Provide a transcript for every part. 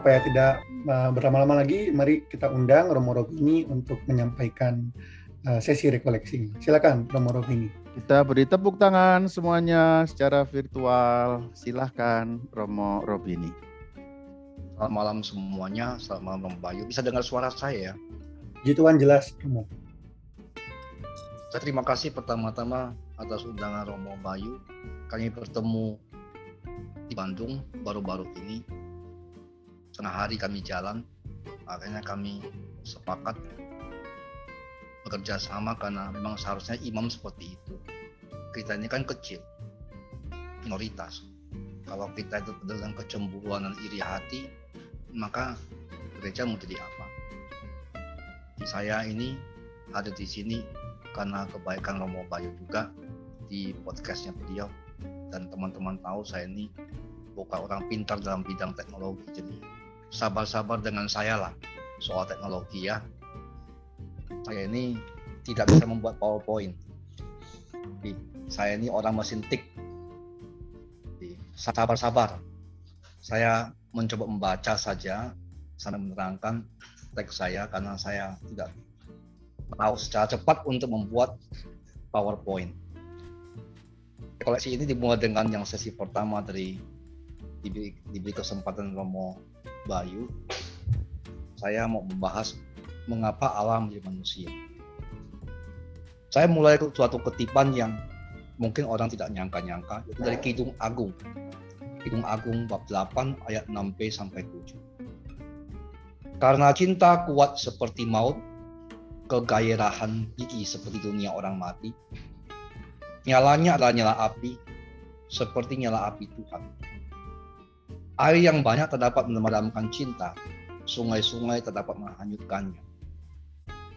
supaya tidak uh, berlama-lama lagi, mari kita undang Romo Robini untuk menyampaikan uh, sesi rekoleksi. Silakan Romo Robini. Kita beri tepuk tangan semuanya secara virtual. Silahkan Romo Robini. Selamat malam semuanya, selamat malam Romo Bayu. Bisa dengar suara saya ya? Puji Tuhan jelas Romo. Saya terima kasih pertama-tama atas undangan Romo Bayu. Kami bertemu di Bandung baru-baru ini setengah hari kami jalan akhirnya kami sepakat bekerja sama karena memang seharusnya imam seperti itu. Kita ini kan kecil minoritas. Kalau kita itu dengan kecemburuan dan iri hati maka gereja mau jadi apa? Saya ini ada di sini karena kebaikan Romo Bayu juga di podcastnya beliau. Dan teman-teman tahu saya ini bukan orang pintar dalam bidang teknologi jadi sabar-sabar dengan saya lah soal teknologi ya. Saya ini tidak bisa membuat PowerPoint. Jadi, saya ini orang mesin tik. Sabar-sabar. Saya mencoba membaca saja sambil menerangkan teks saya karena saya tidak tahu secara cepat untuk membuat PowerPoint. Koleksi ini dimulai dengan yang sesi pertama dari diberi, diberi kesempatan Romo Bayu, saya mau membahas mengapa Allah menjadi manusia. Saya mulai suatu ketipan yang mungkin orang tidak nyangka-nyangka, itu dari Kidung Agung. Kidung Agung bab 8 ayat 6b sampai 7. Karena cinta kuat seperti maut, kegairahan gigi seperti dunia orang mati, nyalanya adalah nyala api, seperti nyala api Tuhan Air yang banyak terdapat memadamkan cinta, sungai-sungai terdapat menghanyutkannya.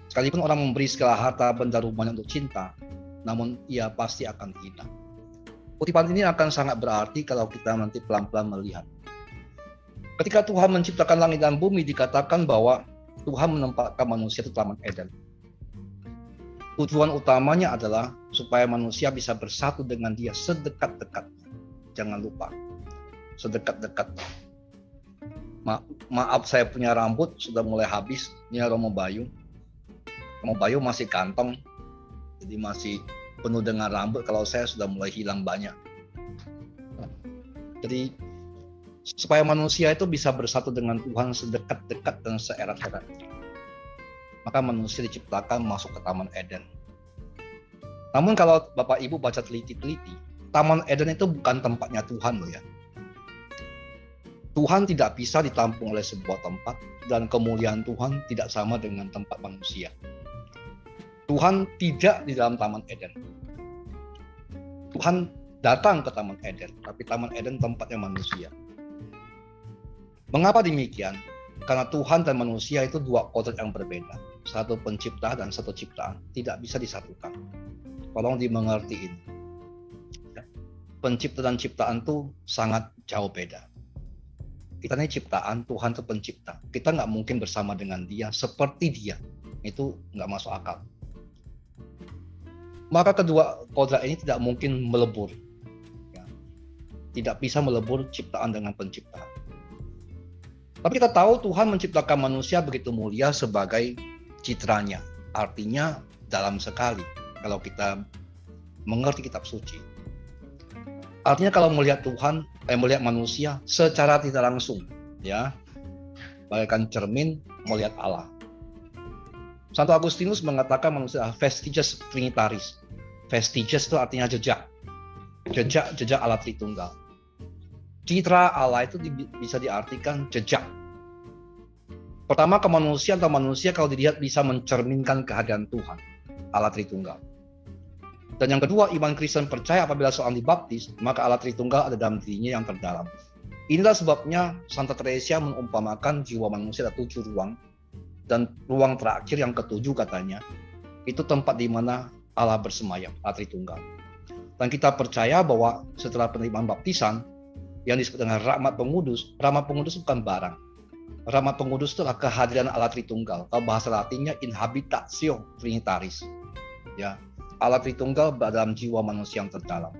Sekalipun orang memberi segala harta benda rumahnya untuk cinta, namun ia pasti akan hilang. Kutipan ini akan sangat berarti kalau kita nanti pelan-pelan melihat. Ketika Tuhan menciptakan langit dan bumi, dikatakan bahwa Tuhan menempatkan manusia di Taman Eden. Tujuan utamanya adalah supaya manusia bisa bersatu dengan dia sedekat-dekatnya. Jangan lupa, sedekat-dekat. Ma maaf saya punya rambut sudah mulai habis. Ini Romo Bayu. Romo Bayu masih kantong, jadi masih penuh dengan rambut. Kalau saya sudah mulai hilang banyak. Jadi supaya manusia itu bisa bersatu dengan Tuhan sedekat-dekat dan seerat-erat. Maka manusia diciptakan masuk ke Taman Eden. Namun kalau Bapak Ibu baca teliti-teliti, Taman Eden itu bukan tempatnya Tuhan loh ya. Tuhan tidak bisa ditampung oleh sebuah tempat dan kemuliaan Tuhan tidak sama dengan tempat manusia. Tuhan tidak di dalam Taman Eden. Tuhan datang ke Taman Eden, tapi Taman Eden tempatnya manusia. Mengapa demikian? Karena Tuhan dan manusia itu dua kodrat yang berbeda. Satu pencipta dan satu ciptaan. Tidak bisa disatukan. Tolong dimengerti ini. Pencipta dan ciptaan itu sangat jauh beda kita ini ciptaan Tuhan itu pencipta. Kita nggak mungkin bersama dengan dia seperti dia. Itu nggak masuk akal. Maka kedua kodrat ini tidak mungkin melebur. Ya. tidak bisa melebur ciptaan dengan pencipta tapi kita tahu Tuhan menciptakan manusia begitu mulia sebagai citranya. Artinya dalam sekali. Kalau kita mengerti kitab suci. Artinya kalau melihat Tuhan, eh, melihat manusia secara tidak langsung, ya, bagaikan cermin melihat Allah. Santo Agustinus mengatakan manusia vestiges trinitaris. Vestiges itu artinya jejak. Jejak, jejak Allah Tritunggal. Citra Allah itu bisa diartikan jejak. Pertama kemanusiaan atau manusia kalau dilihat bisa mencerminkan kehadiran Tuhan, Allah Tritunggal. Dan yang kedua, iman Kristen percaya apabila seorang dibaptis, maka Allah Tritunggal ada dalam dirinya yang terdalam. Inilah sebabnya Santa Teresa mengumpamakan jiwa manusia ada tujuh ruang, dan ruang terakhir yang ketujuh katanya, itu tempat di mana Allah bersemayam, Allah Tritunggal. Dan kita percaya bahwa setelah penerimaan baptisan, yang disebut dengan rahmat pengudus, rahmat pengudus bukan barang. Rahmat pengudus adalah kehadiran Allah Tritunggal. Kalau bahasa latinnya inhabitatio trinitaris. Ya, Allah Tritunggal dalam jiwa manusia yang terdalam.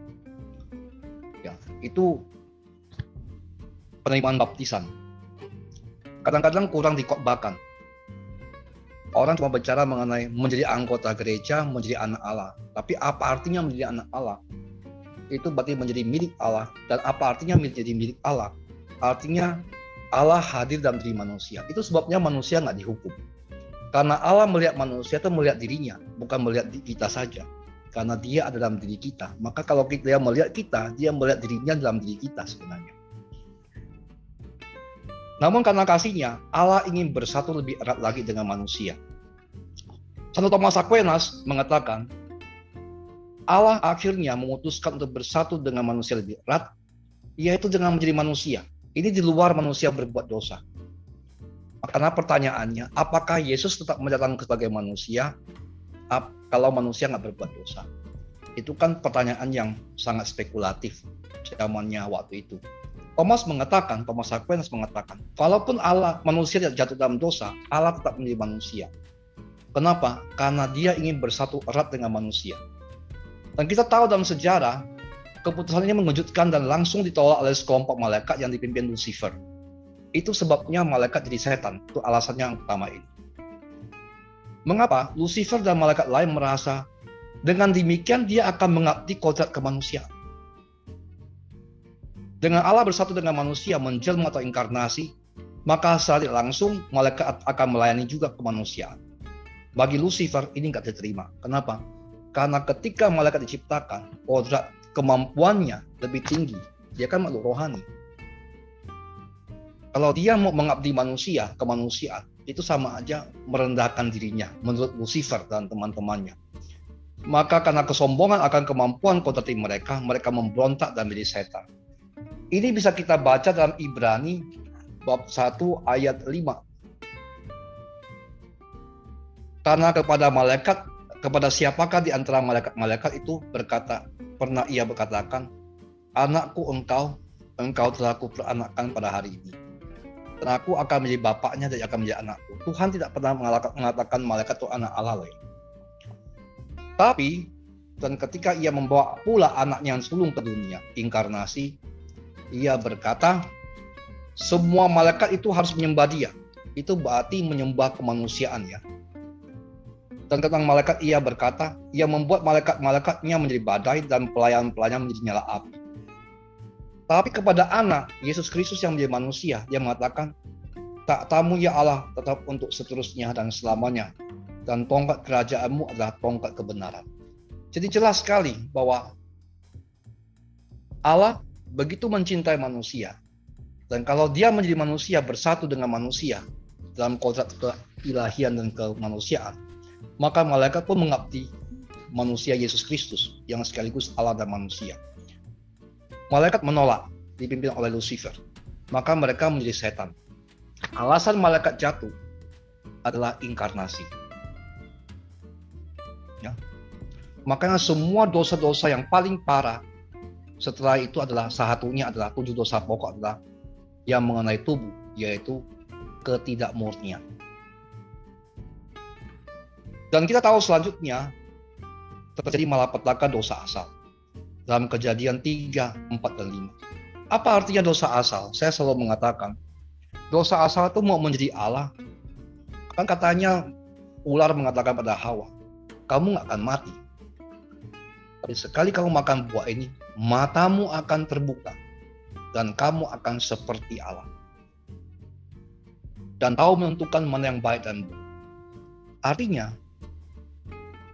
Ya, itu penerimaan baptisan. kadang-kadang kurang dikotbahkan. Orang cuma bicara mengenai menjadi anggota gereja, menjadi anak Allah. Tapi apa artinya menjadi anak Allah? Itu berarti menjadi milik Allah. Dan apa artinya menjadi milik Allah? Artinya Allah hadir dalam diri manusia. Itu sebabnya manusia nggak dihukum. Karena Allah melihat manusia itu melihat dirinya, bukan melihat kita saja. Karena dia ada dalam diri kita. Maka kalau dia melihat kita, dia melihat dirinya dalam diri kita sebenarnya. Namun karena kasihnya, Allah ingin bersatu lebih erat lagi dengan manusia. Santo Thomas Aquinas mengatakan, Allah akhirnya memutuskan untuk bersatu dengan manusia lebih erat, yaitu dengan menjadi manusia. Ini di luar manusia berbuat dosa. Karena pertanyaannya, apakah Yesus tetap mendatang sebagai manusia kalau manusia nggak berbuat dosa? Itu kan pertanyaan yang sangat spekulatif zamannya waktu itu. Thomas mengatakan, Thomas Aquinas mengatakan, walaupun Allah manusia tidak jatuh dalam dosa, Allah tetap menjadi manusia. Kenapa? Karena dia ingin bersatu erat dengan manusia. Dan kita tahu dalam sejarah, keputusan ini mengejutkan dan langsung ditolak oleh sekelompok malaikat yang dipimpin Lucifer. Itu sebabnya malaikat jadi setan. Itu alasannya yang pertama ini. Mengapa Lucifer dan malaikat lain merasa dengan demikian dia akan mengabdi kodrat kemanusiaan. Dengan Allah bersatu dengan manusia menjelma atau inkarnasi, maka secara langsung malaikat akan melayani juga kemanusiaan. Bagi Lucifer ini nggak diterima. Kenapa? Karena ketika malaikat diciptakan, kodrat kemampuannya lebih tinggi. Dia kan makhluk rohani. Kalau dia mau mengabdi manusia, kemanusiaan, itu sama aja merendahkan dirinya menurut Lucifer dan teman-temannya. Maka karena kesombongan akan kemampuan kontati mereka, mereka memberontak dan menjadi setan. Ini bisa kita baca dalam Ibrani bab 1 ayat 5. Karena kepada malaikat, kepada siapakah di antara malaikat-malaikat itu berkata, pernah ia berkatakan, anakku engkau, engkau telah kuperanakkan pada hari ini dan aku akan menjadi bapaknya dan akan menjadi anakku. Tuhan tidak pernah mengatakan malaikat itu anak Allah lain. Tapi dan ketika ia membawa pula anaknya yang sulung ke dunia, inkarnasi, ia berkata, semua malaikat itu harus menyembah dia. Itu berarti menyembah kemanusiaan ya. Dan tentang malaikat ia berkata, ia membuat malaikat-malaikatnya menjadi badai dan pelayan-pelayan menjadi nyala api. Tapi kepada anak, Yesus Kristus yang menjadi manusia, dia mengatakan, tak tamu ya Allah tetap untuk seterusnya dan selamanya. Dan tongkat kerajaanmu adalah tongkat kebenaran. Jadi jelas sekali bahwa Allah begitu mencintai manusia. Dan kalau dia menjadi manusia bersatu dengan manusia dalam kodrat keilahian dan kemanusiaan, maka malaikat pun mengabdi manusia Yesus Kristus yang sekaligus Allah dan manusia. Malaikat menolak, dipimpin oleh Lucifer. Maka mereka menjadi setan. Alasan malaikat jatuh adalah inkarnasi. Ya. Makanya semua dosa-dosa yang paling parah setelah itu adalah satunya adalah tujuh dosa pokok adalah yang mengenai tubuh yaitu ketidakmurnian. Dan kita tahu selanjutnya terjadi malapetaka dosa asal dalam kejadian 3, 4, dan 5. Apa artinya dosa asal? Saya selalu mengatakan, dosa asal itu mau menjadi Allah. Kan katanya ular mengatakan pada Hawa, kamu nggak akan mati. Tapi sekali kamu makan buah ini, matamu akan terbuka dan kamu akan seperti Allah. Dan tahu menentukan mana yang baik dan buruk. Artinya,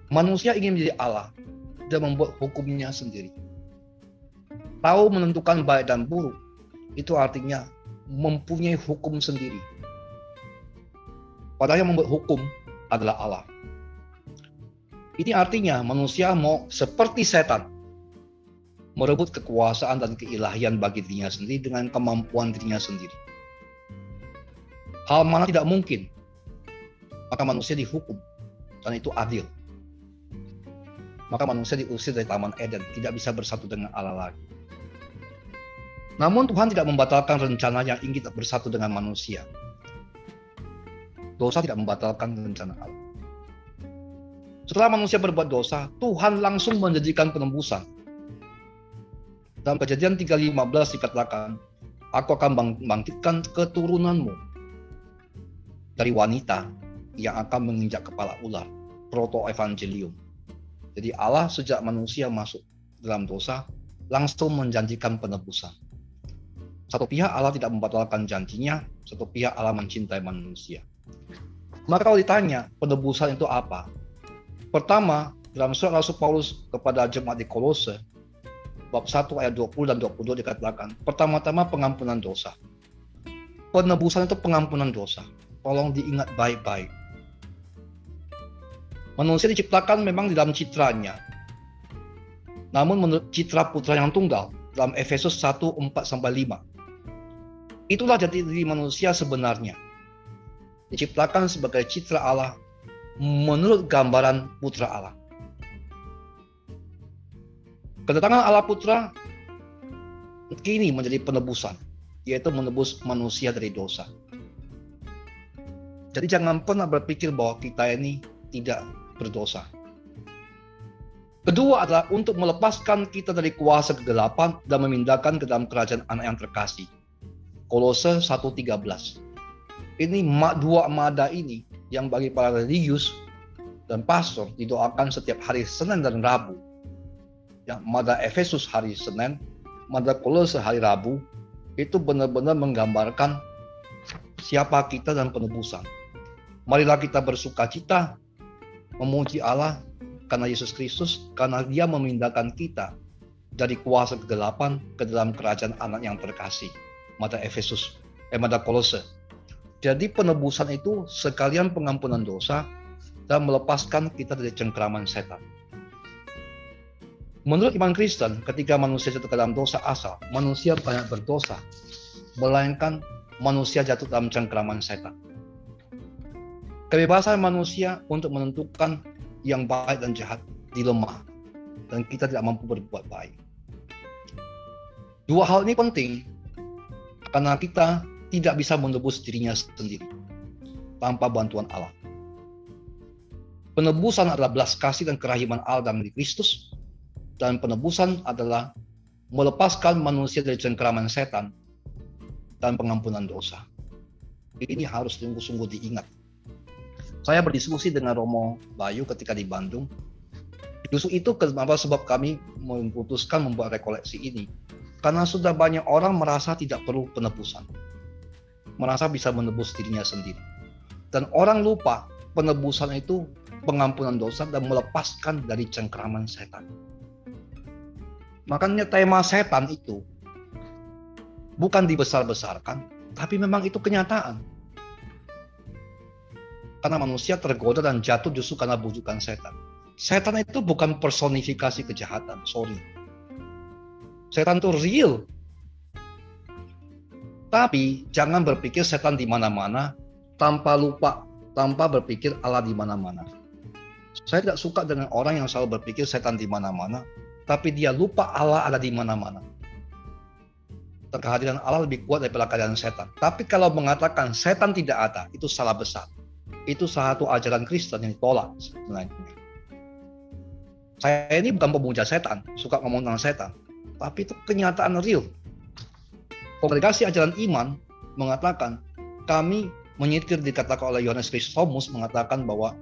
manusia ingin menjadi Allah, dan membuat hukumnya sendiri. Tahu menentukan baik dan buruk, itu artinya mempunyai hukum sendiri. Padahal yang membuat hukum adalah Allah. Ini artinya manusia mau seperti setan, merebut kekuasaan dan keilahian bagi dirinya sendiri dengan kemampuan dirinya sendiri. Hal mana tidak mungkin, maka manusia dihukum, dan itu adil maka manusia diusir dari Taman Eden, tidak bisa bersatu dengan Allah lagi. Namun Tuhan tidak membatalkan rencana yang ingin bersatu dengan manusia. Dosa tidak membatalkan rencana Allah. Setelah manusia berbuat dosa, Tuhan langsung menjadikan penembusan. Dalam kejadian 3.15 dikatakan, Aku akan bangkitkan keturunanmu dari wanita yang akan menginjak kepala ular, proto evangelium. Jadi Allah sejak manusia masuk dalam dosa langsung menjanjikan penebusan. Satu pihak Allah tidak membatalkan janjinya, satu pihak Allah mencintai manusia. Maka kalau ditanya, penebusan itu apa? Pertama, dalam surat Rasul Paulus kepada jemaat di Kolose, bab 1 ayat 20 dan 22 dikatakan, pertama-tama pengampunan dosa. Penebusan itu pengampunan dosa. Tolong diingat baik-baik. Manusia diciptakan memang di dalam citranya. Namun menurut citra putra yang tunggal dalam Efesus 1, 4 sampai 5. Itulah jati diri manusia sebenarnya. Diciptakan sebagai citra Allah menurut gambaran putra Allah. Kedatangan Allah Putra kini menjadi penebusan, yaitu menebus manusia dari dosa. Jadi jangan pernah berpikir bahwa kita ini tidak berdosa. Kedua adalah untuk melepaskan kita dari kuasa kegelapan dan memindahkan ke dalam kerajaan anak yang terkasih. Kolose 1.13. Ini dua mada ini yang bagi para religius dan pastor didoakan setiap hari Senin dan Rabu. Ya, mada Efesus hari Senin, mada Kolose hari Rabu, itu benar-benar menggambarkan siapa kita dan penebusan. Marilah kita bersuka cita memuji Allah karena Yesus Kristus, karena dia memindahkan kita dari kuasa kegelapan ke dalam kerajaan anak yang terkasih. Mata Efesus, eh mata Kolose. Jadi penebusan itu sekalian pengampunan dosa dan melepaskan kita dari cengkraman setan. Menurut iman Kristen, ketika manusia jatuh ke dalam dosa asal, manusia banyak berdosa, melainkan manusia jatuh dalam cengkraman setan. Kebebasan manusia untuk menentukan yang baik dan jahat dilemah dan kita tidak mampu berbuat baik. Dua hal ini penting karena kita tidak bisa menebus dirinya sendiri tanpa bantuan Allah. Penebusan adalah belas kasih dan kerahiman Allah dalam Kristus dan penebusan adalah melepaskan manusia dari cengkeraman setan dan pengampunan dosa. Ini harus sungguh-sungguh diingat saya berdiskusi dengan Romo Bayu ketika di Bandung. Justru itu kenapa sebab kami memutuskan membuat rekoleksi ini. Karena sudah banyak orang merasa tidak perlu penebusan. Merasa bisa menebus dirinya sendiri. Dan orang lupa penebusan itu pengampunan dosa dan melepaskan dari cengkraman setan. Makanya tema setan itu bukan dibesar-besarkan, tapi memang itu kenyataan karena manusia tergoda dan jatuh justru karena bujukan setan. Setan itu bukan personifikasi kejahatan, sorry. Setan itu real. Tapi jangan berpikir setan di mana-mana tanpa lupa, tanpa berpikir Allah di mana-mana. Saya tidak suka dengan orang yang selalu berpikir setan di mana-mana, tapi dia lupa Allah ada di mana-mana. Kehadiran Allah lebih kuat daripada kehadiran setan. Tapi kalau mengatakan setan tidak ada, itu salah besar itu satu ajaran Kristen yang ditolak sebenarnya. Saya ini bukan pemuja setan, suka ngomong tentang setan, tapi itu kenyataan real. Kongregasi ajaran iman mengatakan kami menyitir dikatakan oleh Yohanes Chrysostomus mengatakan bahwa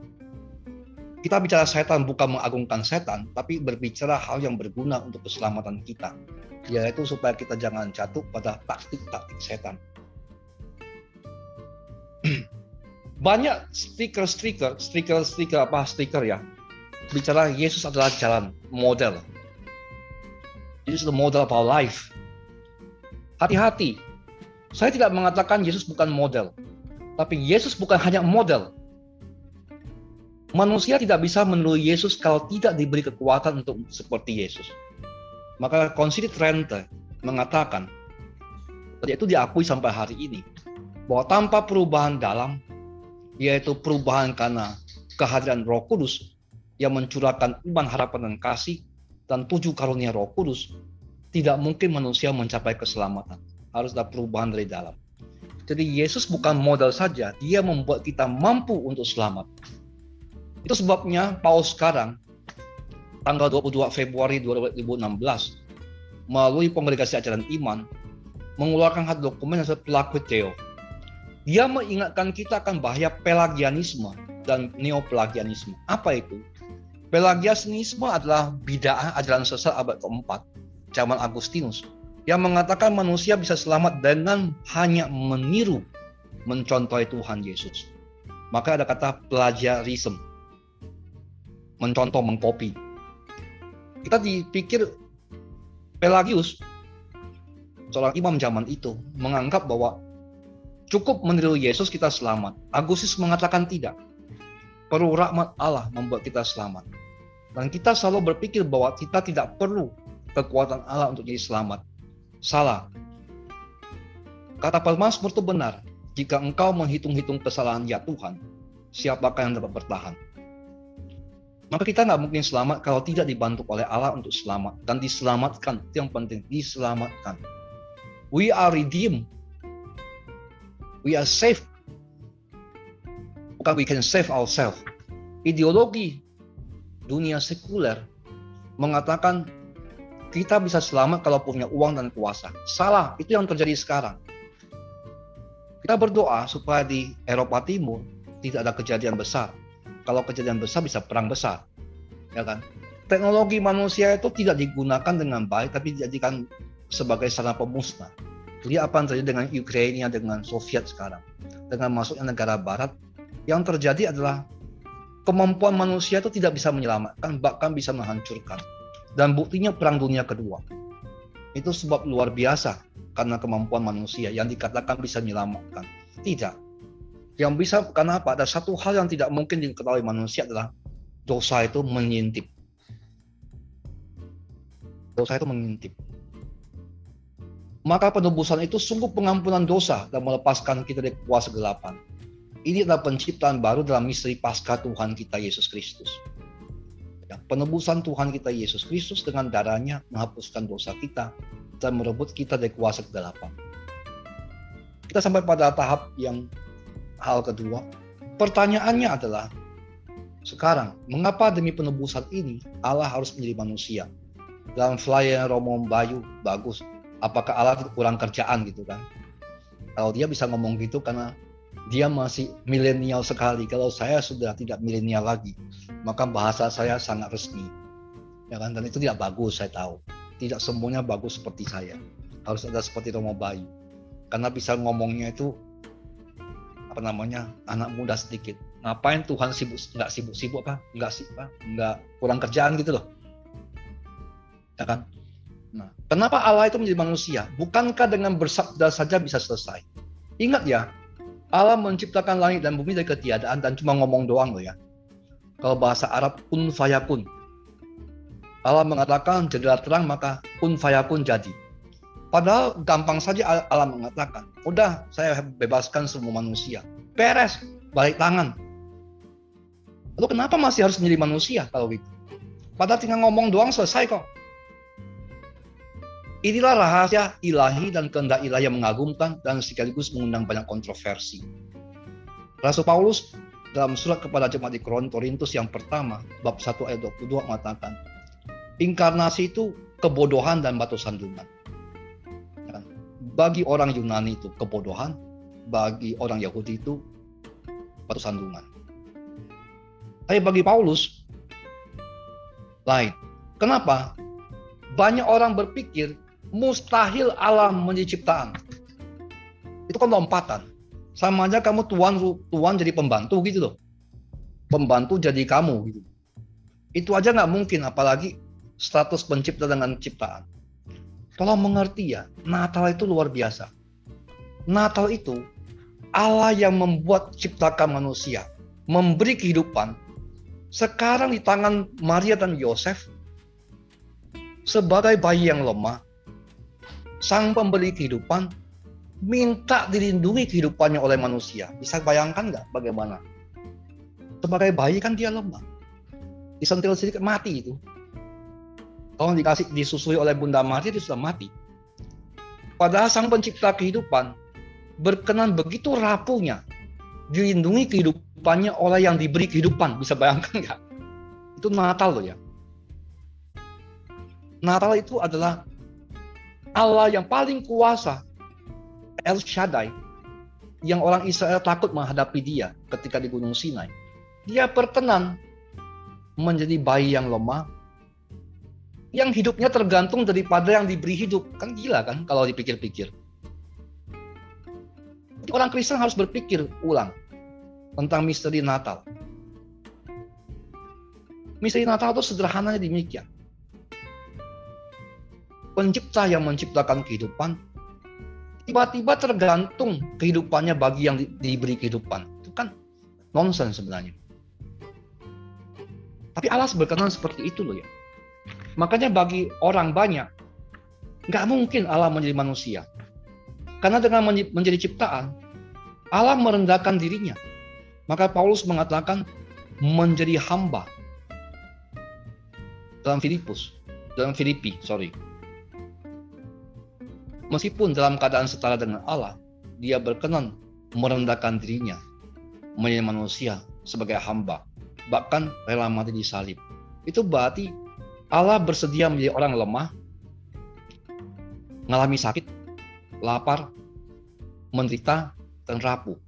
kita bicara setan bukan mengagungkan setan, tapi berbicara hal yang berguna untuk keselamatan kita, yaitu supaya kita jangan jatuh pada taktik-taktik setan. banyak stiker-stiker, stiker-stiker apa stiker ya, bicara Yesus adalah jalan model. Yesus adalah model of our life. Hati-hati, saya tidak mengatakan Yesus bukan model, tapi Yesus bukan hanya model. Manusia tidak bisa meniru Yesus kalau tidak diberi kekuatan untuk seperti Yesus. Maka Konsili Trente mengatakan, yaitu diakui sampai hari ini, bahwa tanpa perubahan dalam, yaitu perubahan karena kehadiran Roh Kudus yang mencurahkan iman, harapan, dan kasih, dan tujuh karunia Roh Kudus, tidak mungkin manusia mencapai keselamatan. Harus ada perubahan dari dalam. Jadi Yesus bukan modal saja, dia membuat kita mampu untuk selamat. Itu sebabnya Paus sekarang, tanggal 22 Februari 2016, melalui kongregasi ajaran iman, mengeluarkan dokumen yang disebut Teo Dia mengingatkan kita akan bahaya pelagianisme dan neopelagianisme. Apa itu? Pelagianisme adalah bid'ah ajaran sesat abad keempat, zaman Agustinus, yang mengatakan manusia bisa selamat dengan hanya meniru, mencontohi Tuhan Yesus. Maka ada kata plagiarism, mencontoh, mengkopi. Kita dipikir Pelagius, seorang imam zaman itu, menganggap bahwa cukup meniru Yesus kita selamat. Agustus mengatakan tidak. Perlu rahmat Allah membuat kita selamat. Dan kita selalu berpikir bahwa kita tidak perlu kekuatan Allah untuk jadi selamat. Salah. Kata Mazmur itu benar. Jika engkau menghitung-hitung kesalahan ya Tuhan, siapakah yang dapat bertahan? Maka kita nggak mungkin selamat kalau tidak dibantu oleh Allah untuk selamat. Dan diselamatkan, itu yang penting, diselamatkan. We are redeemed. We are safe. Bukan we can save ourselves. Ideologi dunia sekuler mengatakan kita bisa selamat kalau punya uang dan kuasa. Salah, itu yang terjadi sekarang. Kita berdoa supaya di Eropa Timur tidak ada kejadian besar. Kalau kejadian besar bisa perang besar. Ya kan? Teknologi manusia itu tidak digunakan dengan baik tapi dijadikan sebagai sarana pemusnah. Lihat apa yang terjadi dengan Ukraina dengan Soviet sekarang. Dengan masuknya negara barat yang terjadi adalah kemampuan manusia itu tidak bisa menyelamatkan, bahkan bisa menghancurkan. Dan buktinya Perang Dunia Kedua. Itu sebab luar biasa karena kemampuan manusia yang dikatakan bisa menyelamatkan. Tidak. Yang bisa, karena apa? Ada satu hal yang tidak mungkin diketahui manusia adalah dosa itu mengintip. Dosa itu mengintip. Maka penebusan itu sungguh pengampunan dosa dan melepaskan kita dari kuasa gelapan ini adalah penciptaan baru dalam misteri pasca Tuhan kita Yesus Kristus. Ya, penebusan Tuhan kita Yesus Kristus dengan darahnya menghapuskan dosa kita dan merebut kita dari kuasa kegelapan. Kita sampai pada tahap yang hal kedua. Pertanyaannya adalah, sekarang, mengapa demi penebusan ini Allah harus menjadi manusia? Dalam flyer Romo Bayu, bagus. Apakah Allah kurang kerjaan gitu kan? Kalau dia bisa ngomong gitu karena dia masih milenial sekali. Kalau saya sudah tidak milenial lagi, maka bahasa saya sangat resmi. Ya kan? Dan itu tidak bagus, saya tahu. Tidak semuanya bagus seperti saya. Harus ada seperti Romo Bayu. Karena bisa ngomongnya itu apa namanya anak muda sedikit. Ngapain Tuhan sibuk nggak sibuk-sibuk apa? Nggak sih? Nggak kurang kerjaan gitu loh. Ya kan? Nah, kenapa Allah itu menjadi manusia? Bukankah dengan bersabda saja bisa selesai? Ingat ya, Allah menciptakan langit dan bumi dari ketiadaan dan cuma ngomong doang loh ya. Kalau bahasa Arab kun fayakun. Allah mengatakan jadilah terang maka kun fayakun jadi. Padahal gampang saja Allah mengatakan, udah saya bebaskan semua manusia. Beres, balik tangan. Lalu kenapa masih harus menjadi manusia kalau gitu? Padahal tinggal ngomong doang selesai kok. Inilah rahasia ilahi dan kehendak ilahi yang mengagumkan dan sekaligus mengundang banyak kontroversi. Rasul Paulus dalam surat kepada jemaat di Korintus yang pertama, bab 1 ayat 22 mengatakan, inkarnasi itu kebodohan dan batu sandungan. Bagi orang Yunani itu kebodohan, bagi orang Yahudi itu batu sandungan. Tapi bagi Paulus, lain. Kenapa? Banyak orang berpikir mustahil Allah menjadi ciptaan. Itu kan lompatan. Sama aja kamu tuan tuan jadi pembantu gitu loh. Pembantu jadi kamu gitu. Itu aja nggak mungkin apalagi status pencipta dengan ciptaan. Tolong mengerti ya, Natal itu luar biasa. Natal itu Allah yang membuat ciptakan manusia, memberi kehidupan. Sekarang di tangan Maria dan Yosef sebagai bayi yang lemah, sang pembeli kehidupan minta dilindungi kehidupannya oleh manusia. Bisa bayangkan nggak bagaimana? Sebagai bayi kan dia lemah. Disentil sedikit mati itu. Kalau dikasih disusui oleh Bunda Maria dia sudah mati. Padahal sang pencipta kehidupan berkenan begitu rapuhnya dilindungi kehidupannya oleh yang diberi kehidupan. Bisa bayangkan nggak? Itu Natal loh ya. Natal itu adalah Allah yang paling kuasa, El Shaddai, yang orang Israel takut menghadapi dia ketika di Gunung Sinai. Dia berkenan menjadi bayi yang lemah, yang hidupnya tergantung daripada yang diberi hidup. Kan gila kan kalau dipikir-pikir. Orang Kristen harus berpikir ulang tentang misteri Natal. Misteri Natal itu sederhananya demikian. Pencipta yang menciptakan kehidupan tiba-tiba tergantung kehidupannya bagi yang di, diberi kehidupan. Itu kan nonsens sebenarnya. Tapi Allah berkenan seperti itu loh ya. Makanya bagi orang banyak, nggak mungkin Allah menjadi manusia. Karena dengan menjadi ciptaan, Allah merendahkan dirinya. Maka Paulus mengatakan menjadi hamba dalam Filipus, dalam Filipi, sorry. Meskipun dalam keadaan setara dengan Allah, dia berkenan merendahkan dirinya menjadi manusia sebagai hamba, bahkan rela mati di salib. Itu berarti Allah bersedia menjadi orang lemah, mengalami sakit, lapar, menderita, dan rapuh.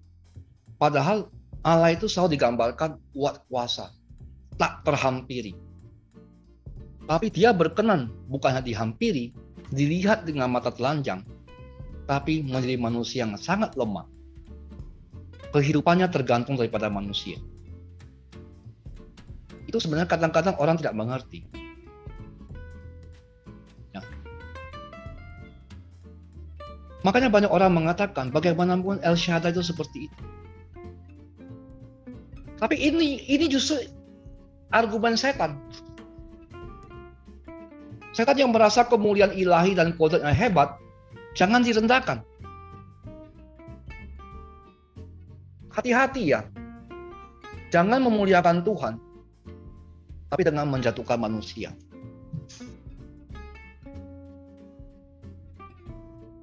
Padahal Allah itu selalu digambarkan kuat kuasa, tak terhampiri. Tapi dia berkenan bukan hanya dihampiri, dilihat dengan mata telanjang, tapi menjadi manusia yang sangat lemah. Kehidupannya tergantung daripada manusia. Itu sebenarnya kadang-kadang orang tidak mengerti. Ya. Makanya banyak orang mengatakan bagaimanapun El Shaddai itu seperti itu. Tapi ini ini justru argumen setan. Setan yang merasa kemuliaan ilahi dan kodratnya hebat, jangan direndahkan. Hati-hati ya. Jangan memuliakan Tuhan, tapi dengan menjatuhkan manusia.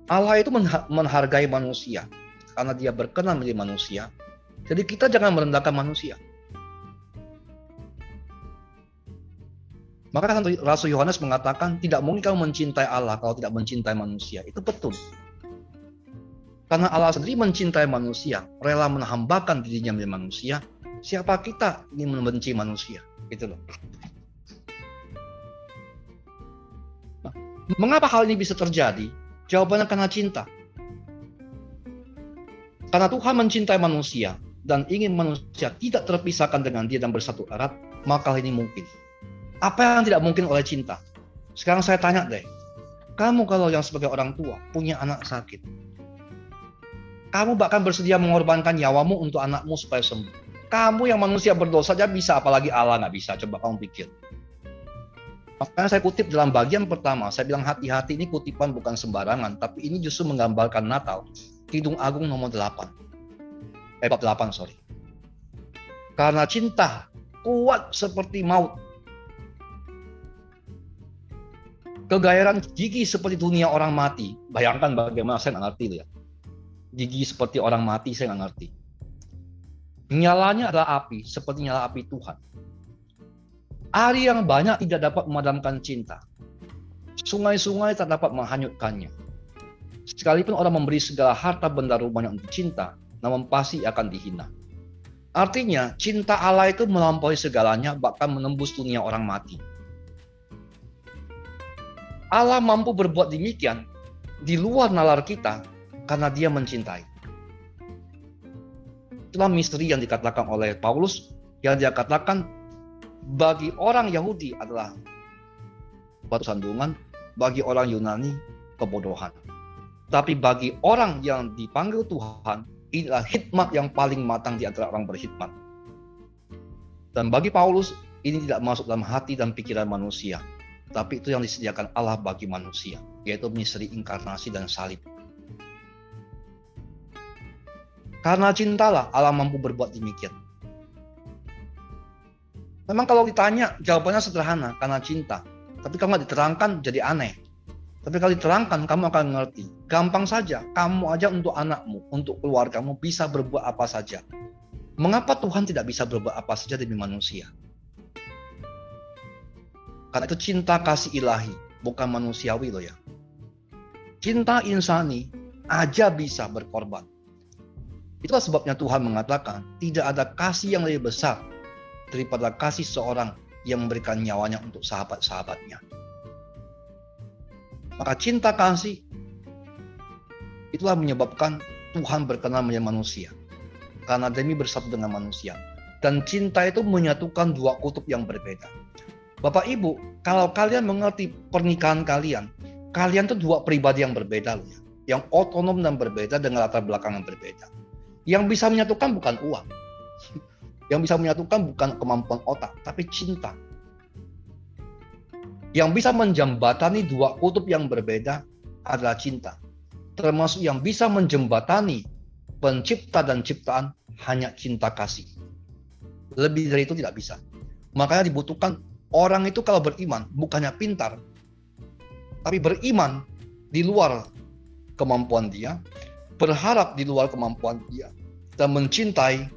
Allah itu menghargai manusia karena dia berkenan menjadi manusia. Jadi kita jangan merendahkan manusia. Maka Rasul Yohanes mengatakan tidak mungkin kamu mencintai Allah kalau tidak mencintai manusia. Itu betul. Karena Allah sendiri mencintai manusia, rela menghambakan dirinya menjadi manusia. Siapa kita ini membenci manusia? Gitu loh. Nah, mengapa hal ini bisa terjadi? Jawabannya karena cinta. Karena Tuhan mencintai manusia dan ingin manusia tidak terpisahkan dengan dia dan bersatu erat, maka hal ini mungkin. Apa yang tidak mungkin oleh cinta? Sekarang saya tanya deh, kamu kalau yang sebagai orang tua punya anak sakit, kamu bahkan bersedia mengorbankan nyawamu untuk anakmu supaya sembuh. Kamu yang manusia berdosa aja bisa, apalagi Allah nggak bisa. Coba kamu pikir. Makanya saya kutip dalam bagian pertama, saya bilang hati-hati ini kutipan bukan sembarangan, tapi ini justru menggambarkan Natal. Kidung Agung nomor 8. Eh, bab 8, sorry. Karena cinta kuat seperti maut, Kegairan gigi seperti dunia orang mati. Bayangkan bagaimana saya nggak ngerti itu ya. Gigi seperti orang mati saya nggak ngerti. Nyalanya adalah api, seperti nyala api Tuhan. Air yang banyak tidak dapat memadamkan cinta. Sungai-sungai tak dapat menghanyutkannya. Sekalipun orang memberi segala harta benda rumahnya untuk cinta, namun pasti akan dihina. Artinya, cinta Allah itu melampaui segalanya, bahkan menembus dunia orang mati. Allah mampu berbuat demikian di luar nalar kita karena dia mencintai. Itulah misteri yang dikatakan oleh Paulus yang dia katakan bagi orang Yahudi adalah batu sandungan, bagi orang Yunani kebodohan. Tapi bagi orang yang dipanggil Tuhan, inilah hikmat yang paling matang di antara orang berhikmat. Dan bagi Paulus, ini tidak masuk dalam hati dan pikiran manusia, tapi itu yang disediakan Allah bagi manusia, yaitu misteri inkarnasi dan salib. Karena cintalah Allah mampu berbuat demikian. Memang kalau ditanya, jawabannya sederhana, karena cinta. Tapi kalau diterangkan, jadi aneh. Tapi kalau diterangkan, kamu akan mengerti. Gampang saja, kamu aja untuk anakmu, untuk keluargamu bisa berbuat apa saja. Mengapa Tuhan tidak bisa berbuat apa saja demi manusia? Karena itu cinta kasih ilahi, bukan manusiawi loh ya. Cinta insani aja bisa berkorban. Itulah sebabnya Tuhan mengatakan tidak ada kasih yang lebih besar daripada kasih seorang yang memberikan nyawanya untuk sahabat-sahabatnya. Maka cinta kasih itulah menyebabkan Tuhan berkenan menjadi manusia. Karena demi bersatu dengan manusia. Dan cinta itu menyatukan dua kutub yang berbeda. Bapak Ibu, kalau kalian mengerti pernikahan kalian, kalian tuh dua pribadi yang berbeda loh ya. Yang otonom dan berbeda dengan latar belakang yang berbeda. Yang bisa menyatukan bukan uang. Yang bisa menyatukan bukan kemampuan otak, tapi cinta. Yang bisa menjembatani dua kutub yang berbeda adalah cinta. Termasuk yang bisa menjembatani pencipta dan ciptaan hanya cinta kasih. Lebih dari itu tidak bisa. Makanya dibutuhkan orang itu kalau beriman bukannya pintar, tapi beriman di luar kemampuan dia, berharap di luar kemampuan dia, dan mencintai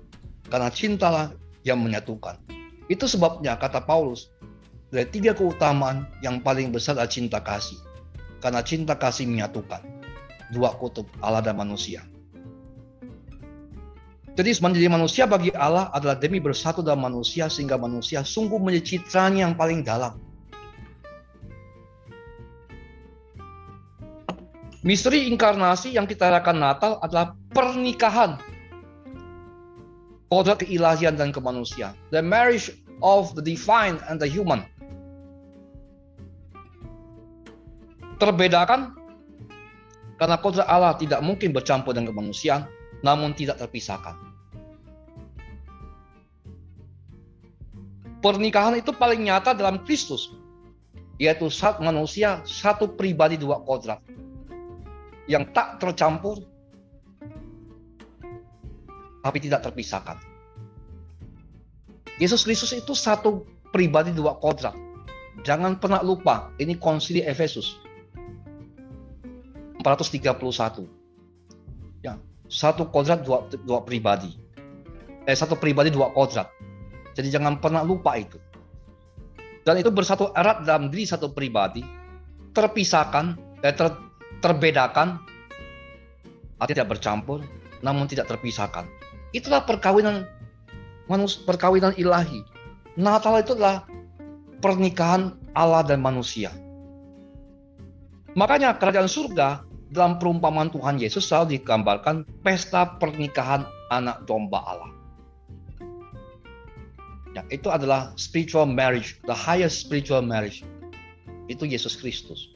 karena cintalah yang menyatukan. Itu sebabnya kata Paulus, dari tiga keutamaan yang paling besar adalah cinta kasih. Karena cinta kasih menyatukan dua kutub Allah dan manusia. Jadi menjadi manusia bagi Allah adalah demi bersatu dalam manusia sehingga manusia sungguh menjadi citranya yang paling dalam. Misteri inkarnasi yang kita rayakan Natal adalah pernikahan. Kodrat keilahian dan kemanusiaan. The marriage of the divine and the human. Terbedakan karena kodrat Allah tidak mungkin bercampur dengan kemanusiaan, namun tidak terpisahkan. Pernikahan itu paling nyata dalam Kristus, yaitu satu manusia satu pribadi dua kodrat yang tak tercampur tapi tidak terpisahkan. Yesus Kristus itu satu pribadi dua kodrat. Jangan pernah lupa, ini konsili Efesus 431. Ya, satu kodrat dua, dua pribadi. Eh, satu pribadi dua kodrat. Jadi jangan pernah lupa itu. Dan itu bersatu erat dalam diri satu pribadi, terpisahkan, eh, ter, terbedakan, artinya tidak bercampur, namun tidak terpisahkan. Itulah perkawinan manus, perkawinan ilahi. Natal itu adalah pernikahan Allah dan manusia. Makanya kerajaan surga dalam perumpamaan Tuhan Yesus selalu digambarkan pesta pernikahan anak domba Allah. Ya, itu adalah spiritual marriage, the highest spiritual marriage. Itu Yesus Kristus.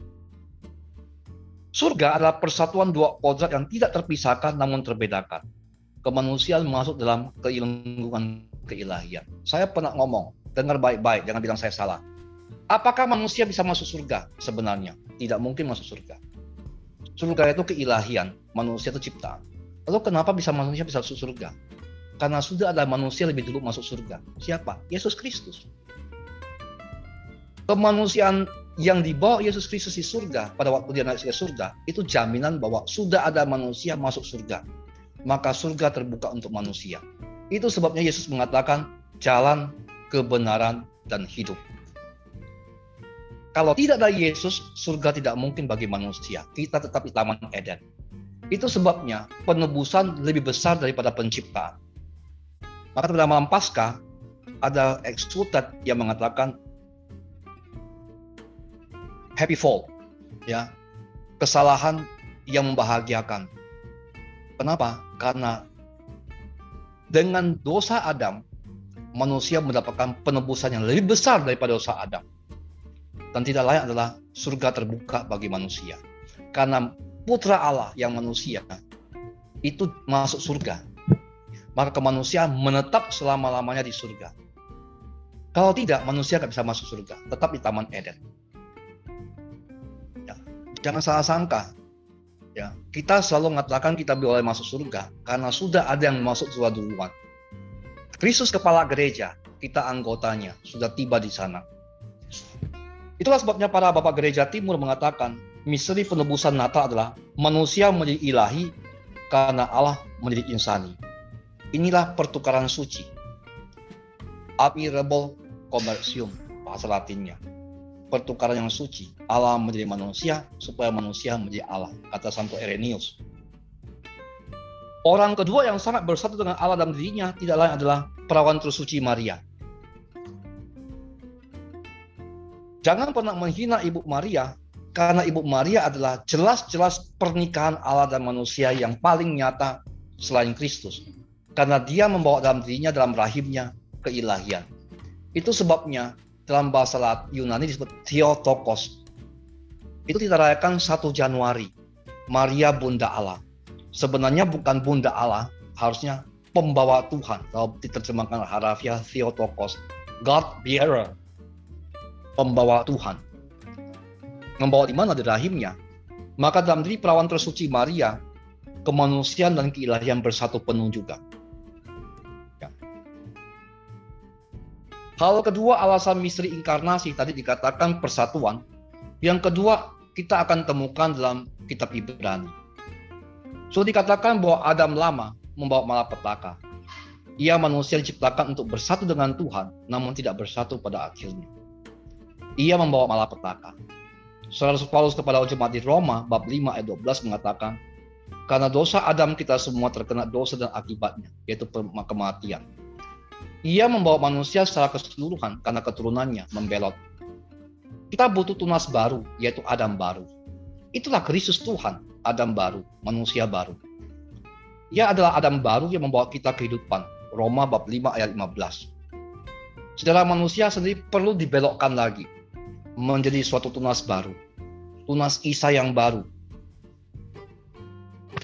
Surga adalah persatuan dua kodrat yang tidak terpisahkan namun terbedakan. Kemanusiaan masuk dalam keilmuan keilahian. Saya pernah ngomong, dengar baik-baik, jangan bilang saya salah. Apakah manusia bisa masuk surga? Sebenarnya tidak mungkin masuk surga surga itu keilahian, manusia itu ciptaan. Lalu kenapa bisa manusia bisa masuk surga? Karena sudah ada manusia lebih dulu masuk surga. Siapa? Yesus Kristus. Kemanusiaan yang dibawa Yesus Kristus di surga pada waktu dia naik ke surga itu jaminan bahwa sudah ada manusia masuk surga. Maka surga terbuka untuk manusia. Itu sebabnya Yesus mengatakan jalan kebenaran dan hidup. Kalau tidak ada Yesus, surga tidak mungkin bagi manusia. Kita tetap di Taman Eden. Itu sebabnya penebusan lebih besar daripada penciptaan. Maka pada malam Paskah ada exultat yang mengatakan happy fall, ya kesalahan yang membahagiakan. Kenapa? Karena dengan dosa Adam, manusia mendapatkan penebusan yang lebih besar daripada dosa Adam dan tidak lain adalah surga terbuka bagi manusia. Karena putra Allah yang manusia itu masuk surga. Maka kemanusiaan menetap selama-lamanya di surga. Kalau tidak, manusia tidak bisa masuk surga. Tetap di Taman Eden. Ya, jangan salah sangka. Ya, kita selalu mengatakan kita boleh masuk surga karena sudah ada yang masuk surga duluan. Kristus kepala gereja, kita anggotanya, sudah tiba di sana. Itulah sebabnya para bapak gereja timur mengatakan misteri penebusan Natal adalah manusia menjadi ilahi karena Allah menjadi insani. Inilah pertukaran suci. Admirable conversion bahasa latinnya. Pertukaran yang suci. Allah menjadi manusia supaya manusia menjadi Allah. Kata Santo Irenaeus. Orang kedua yang sangat bersatu dengan Allah dalam dirinya tidak lain adalah perawan tersuci Maria. Jangan pernah menghina Ibu Maria karena Ibu Maria adalah jelas-jelas pernikahan Allah dan manusia yang paling nyata selain Kristus. Karena dia membawa dalam dirinya dalam rahimnya keilahian. Itu sebabnya dalam bahasa Yunani disebut Theotokos. Itu diterayakan 1 Januari. Maria Bunda Allah sebenarnya bukan bunda Allah, harusnya pembawa Tuhan. Kalau diterjemahkan harafiah Theotokos, God bearer, pembawa Tuhan. Membawa di mana di rahimnya. Maka dalam diri perawan tersuci Maria, kemanusiaan dan keilahian bersatu penuh juga. Hal kedua alasan misteri inkarnasi tadi dikatakan persatuan. Yang kedua kita akan temukan dalam kitab Ibrani So dikatakan bahwa Adam lama membawa malapetaka. Ia manusia diciptakan untuk bersatu dengan Tuhan, namun tidak bersatu pada akhirnya. Ia membawa malapetaka. Saudara Paulus kepada jemaat di Roma, bab 5 ayat 12 mengatakan, karena dosa Adam kita semua terkena dosa dan akibatnya, yaitu kematian. Ia membawa manusia secara keseluruhan karena keturunannya membelot. Kita butuh tunas baru, yaitu Adam baru. Itulah Kristus Tuhan Adam baru, manusia baru. Ia adalah Adam baru yang membawa kita kehidupan. Roma bab 5 ayat 15. Saudara manusia sendiri perlu dibelokkan lagi menjadi suatu tunas baru. Tunas Isa yang baru.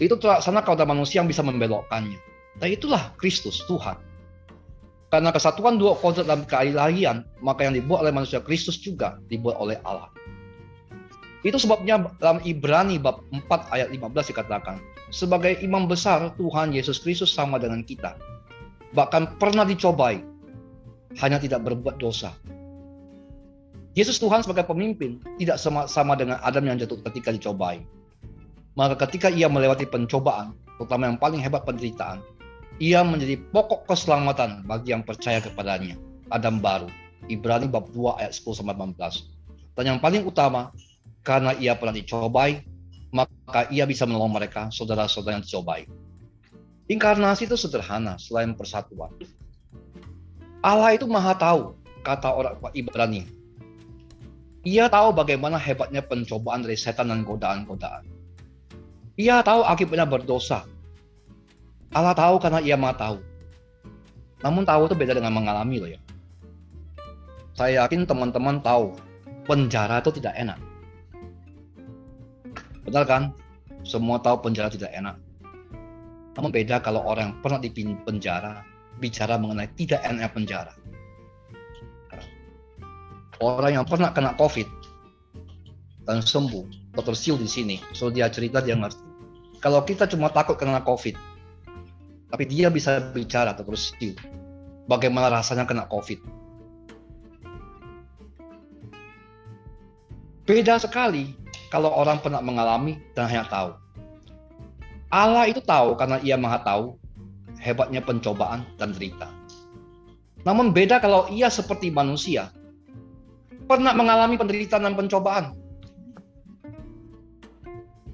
Itu sana kalau ada manusia yang bisa membelokkannya. Dan itulah Kristus, Tuhan. Karena kesatuan dua kodrat dalam keilahian, maka yang dibuat oleh manusia Kristus juga dibuat oleh Allah. Itu sebabnya dalam Ibrani bab 4 ayat 15 dikatakan, sebagai imam besar Tuhan Yesus Kristus sama dengan kita. Bahkan pernah dicobai, hanya tidak berbuat dosa. Yesus Tuhan sebagai pemimpin tidak sama, sama dengan Adam yang jatuh ketika dicobai. Maka ketika ia melewati pencobaan, terutama yang paling hebat penderitaan, ia menjadi pokok keselamatan bagi yang percaya kepadanya. Adam baru. Ibrani bab 2 ayat 10 18. Dan yang paling utama, karena ia pernah dicobai, maka ia bisa menolong mereka, saudara-saudara yang dicobai. Inkarnasi itu sederhana selain persatuan. Allah itu maha tahu, kata orang Ibrani. Ia tahu bagaimana hebatnya pencobaan dari setan dan godaan-godaan. Ia tahu akibatnya berdosa. Allah tahu karena ia maha tahu. Namun tahu itu beda dengan mengalami loh ya. Saya yakin teman-teman tahu penjara itu tidak enak. Benar kan? Semua tahu penjara tidak enak. Namun beda kalau orang yang pernah di penjara bicara mengenai tidak enak penjara. Orang yang pernah kena COVID dan sembuh, dokter Siu di sini, so dia cerita dia ngerti. Kalau kita cuma takut kena COVID, tapi dia bisa bicara dokter Siu, bagaimana rasanya kena COVID. Beda sekali kalau orang pernah mengalami dan hanya tahu. Allah itu tahu karena ia maha tahu hebatnya pencobaan dan derita. Namun beda kalau ia seperti manusia, pernah mengalami penderitaan dan pencobaan.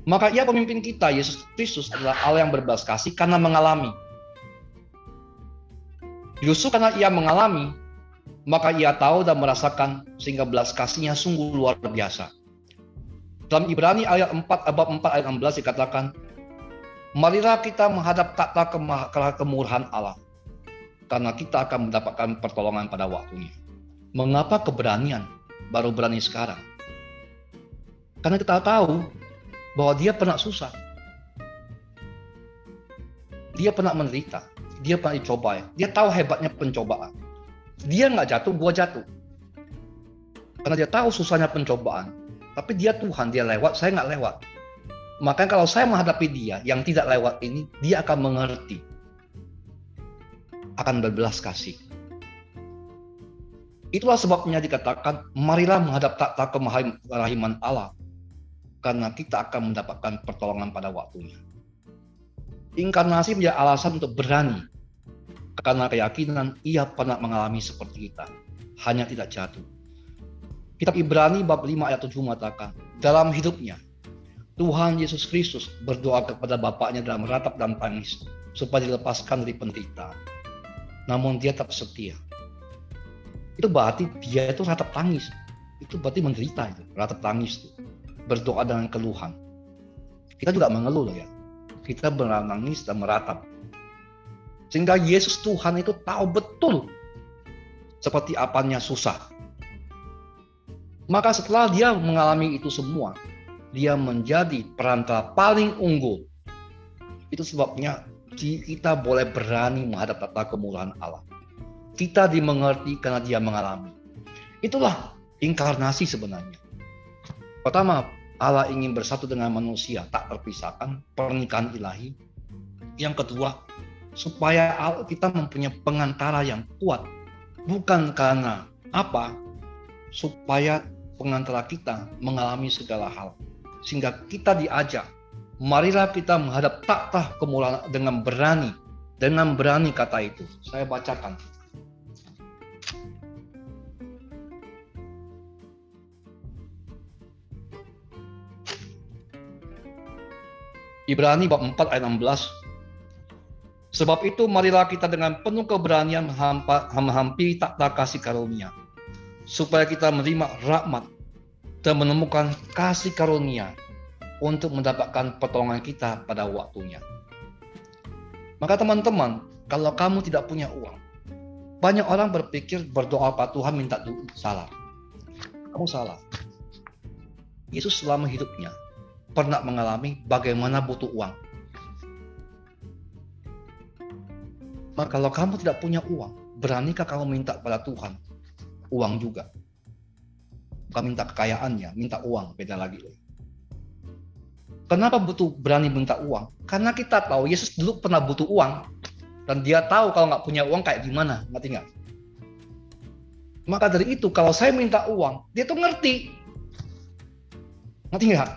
Maka ia pemimpin kita, Yesus Kristus adalah Allah yang berbelas kasih karena mengalami. Justru karena ia mengalami, maka ia tahu dan merasakan sehingga belas kasihnya sungguh luar biasa. Dalam Ibrani ayat 4 bab 4 ayat 16 dikatakan, Marilah kita menghadap kata kemurahan Allah, karena kita akan mendapatkan pertolongan pada waktunya. Mengapa keberanian baru berani sekarang? Karena kita tahu bahwa dia pernah susah. Dia pernah menderita. Dia pernah dicoba. Dia tahu hebatnya pencobaan. Dia nggak jatuh, gua jatuh. Karena dia tahu susahnya pencobaan. Tapi dia Tuhan, dia lewat, saya nggak lewat. Makanya kalau saya menghadapi dia yang tidak lewat ini, dia akan mengerti. Akan berbelas kasih. Itulah sebabnya dikatakan, marilah menghadap takhta kemaharahiman Allah. Karena kita akan mendapatkan pertolongan pada waktunya. Inkarnasi menjadi alasan untuk berani. Karena keyakinan ia pernah mengalami seperti kita. Hanya tidak jatuh Kitab Ibrani bab 5 ayat 7 mengatakan, dalam hidupnya Tuhan Yesus Kristus berdoa kepada Bapaknya dalam ratap dan tangis supaya dilepaskan dari penderitaan. Namun dia tetap setia. Itu berarti dia itu ratap tangis. Itu berarti menderita itu, ratap tangis itu. Berdoa dengan keluhan. Kita juga mengeluh ya. Kita menangis dan meratap. Sehingga Yesus Tuhan itu tahu betul seperti apanya susah. Maka setelah dia mengalami itu semua, dia menjadi perantara paling unggul. Itu sebabnya kita boleh berani menghadap tata kemurahan Allah. Kita dimengerti karena dia mengalami. Itulah inkarnasi sebenarnya. Pertama, Allah ingin bersatu dengan manusia, tak terpisahkan, pernikahan ilahi. Yang kedua, supaya kita mempunyai pengantara yang kuat. Bukan karena apa? Supaya pengantara kita mengalami segala hal sehingga kita diajak marilah kita menghadap takhta kemuliaan dengan berani dengan berani kata itu saya bacakan Ibrani bab 4 ayat 16 Sebab itu marilah kita dengan penuh keberanian menghampiri takhta kasih karunia supaya kita menerima rahmat dan menemukan kasih karunia untuk mendapatkan pertolongan kita pada waktunya. Maka teman-teman, kalau kamu tidak punya uang, banyak orang berpikir berdoa Pak Tuhan minta duit. Salah. Kamu salah. Yesus selama hidupnya pernah mengalami bagaimana butuh uang. Maka kalau kamu tidak punya uang, beranikah kamu minta pada Tuhan uang juga? bukan minta kekayaannya, minta uang, beda lagi. Kenapa butuh berani minta uang? Karena kita tahu Yesus dulu pernah butuh uang dan dia tahu kalau nggak punya uang kayak gimana, ngerti nggak? Maka dari itu kalau saya minta uang, dia tuh ngerti, ngerti nggak?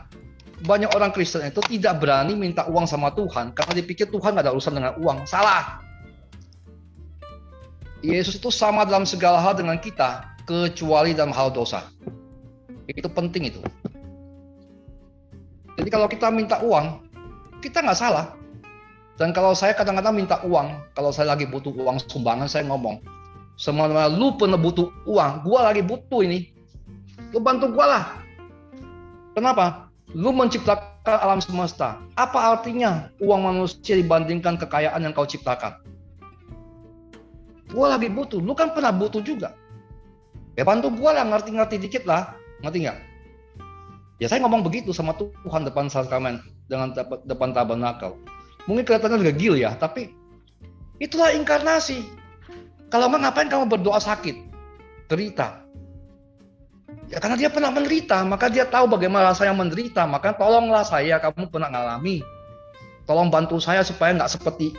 Banyak orang Kristen itu tidak berani minta uang sama Tuhan karena dipikir Tuhan nggak ada urusan dengan uang. Salah. Yesus itu sama dalam segala hal dengan kita, kecuali dalam hal dosa. Itu penting itu. Jadi kalau kita minta uang, kita nggak salah. Dan kalau saya kadang-kadang minta uang, kalau saya lagi butuh uang sumbangan, saya ngomong, semua lu pernah butuh uang, gua lagi butuh ini, lu bantu gua lah. Kenapa? Lu menciptakan alam semesta. Apa artinya uang manusia dibandingkan kekayaan yang kau ciptakan? Gua lagi butuh, lu kan pernah butuh juga. Ya bantu gua lah, ngerti-ngerti dikit lah. Ngerti nggak? Ya saya ngomong begitu sama Tuhan depan sakramen dengan depan tabernakel. Mungkin kelihatannya juga gil ya, tapi itulah inkarnasi. Kalau enggak ngapain kamu berdoa sakit, derita? Ya karena dia pernah menderita, maka dia tahu bagaimana rasanya menderita. Maka tolonglah saya, kamu pernah ngalami. Tolong bantu saya supaya nggak seperti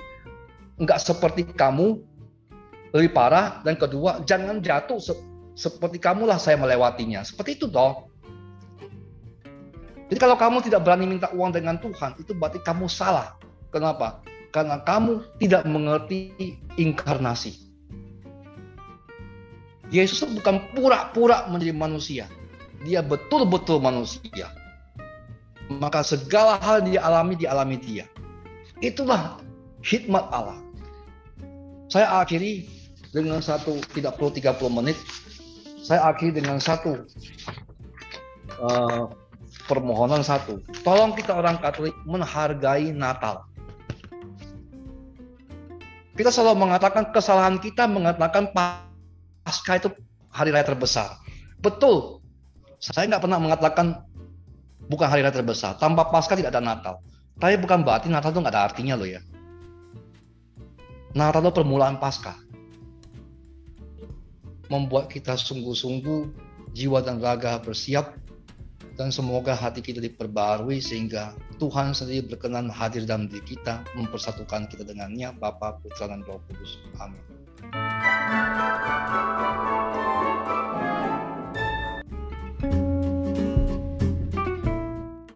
nggak seperti kamu lebih parah. Dan kedua, jangan jatuh seperti kamulah saya melewatinya. Seperti itu dong. Jadi kalau kamu tidak berani minta uang dengan Tuhan, itu berarti kamu salah. Kenapa? Karena kamu tidak mengerti inkarnasi. Yesus bukan pura-pura menjadi manusia. Dia betul-betul manusia. Maka segala hal dia alami, dialami dia. Itulah hikmat Allah. Saya akhiri dengan satu tidak perlu 30 menit saya akhiri dengan satu uh, permohonan satu. Tolong kita orang Katolik menghargai Natal. Kita selalu mengatakan kesalahan kita mengatakan pasca itu hari raya terbesar. Betul. Saya nggak pernah mengatakan bukan hari raya terbesar. Tanpa pasca tidak ada Natal. Tapi bukan berarti Natal itu nggak ada artinya loh ya. Natal itu permulaan pasca membuat kita sungguh-sungguh jiwa dan raga bersiap dan semoga hati kita diperbarui sehingga Tuhan sendiri berkenan hadir dalam diri kita mempersatukan kita dengannya Bapa Putra dan Roh Kudus. Amin.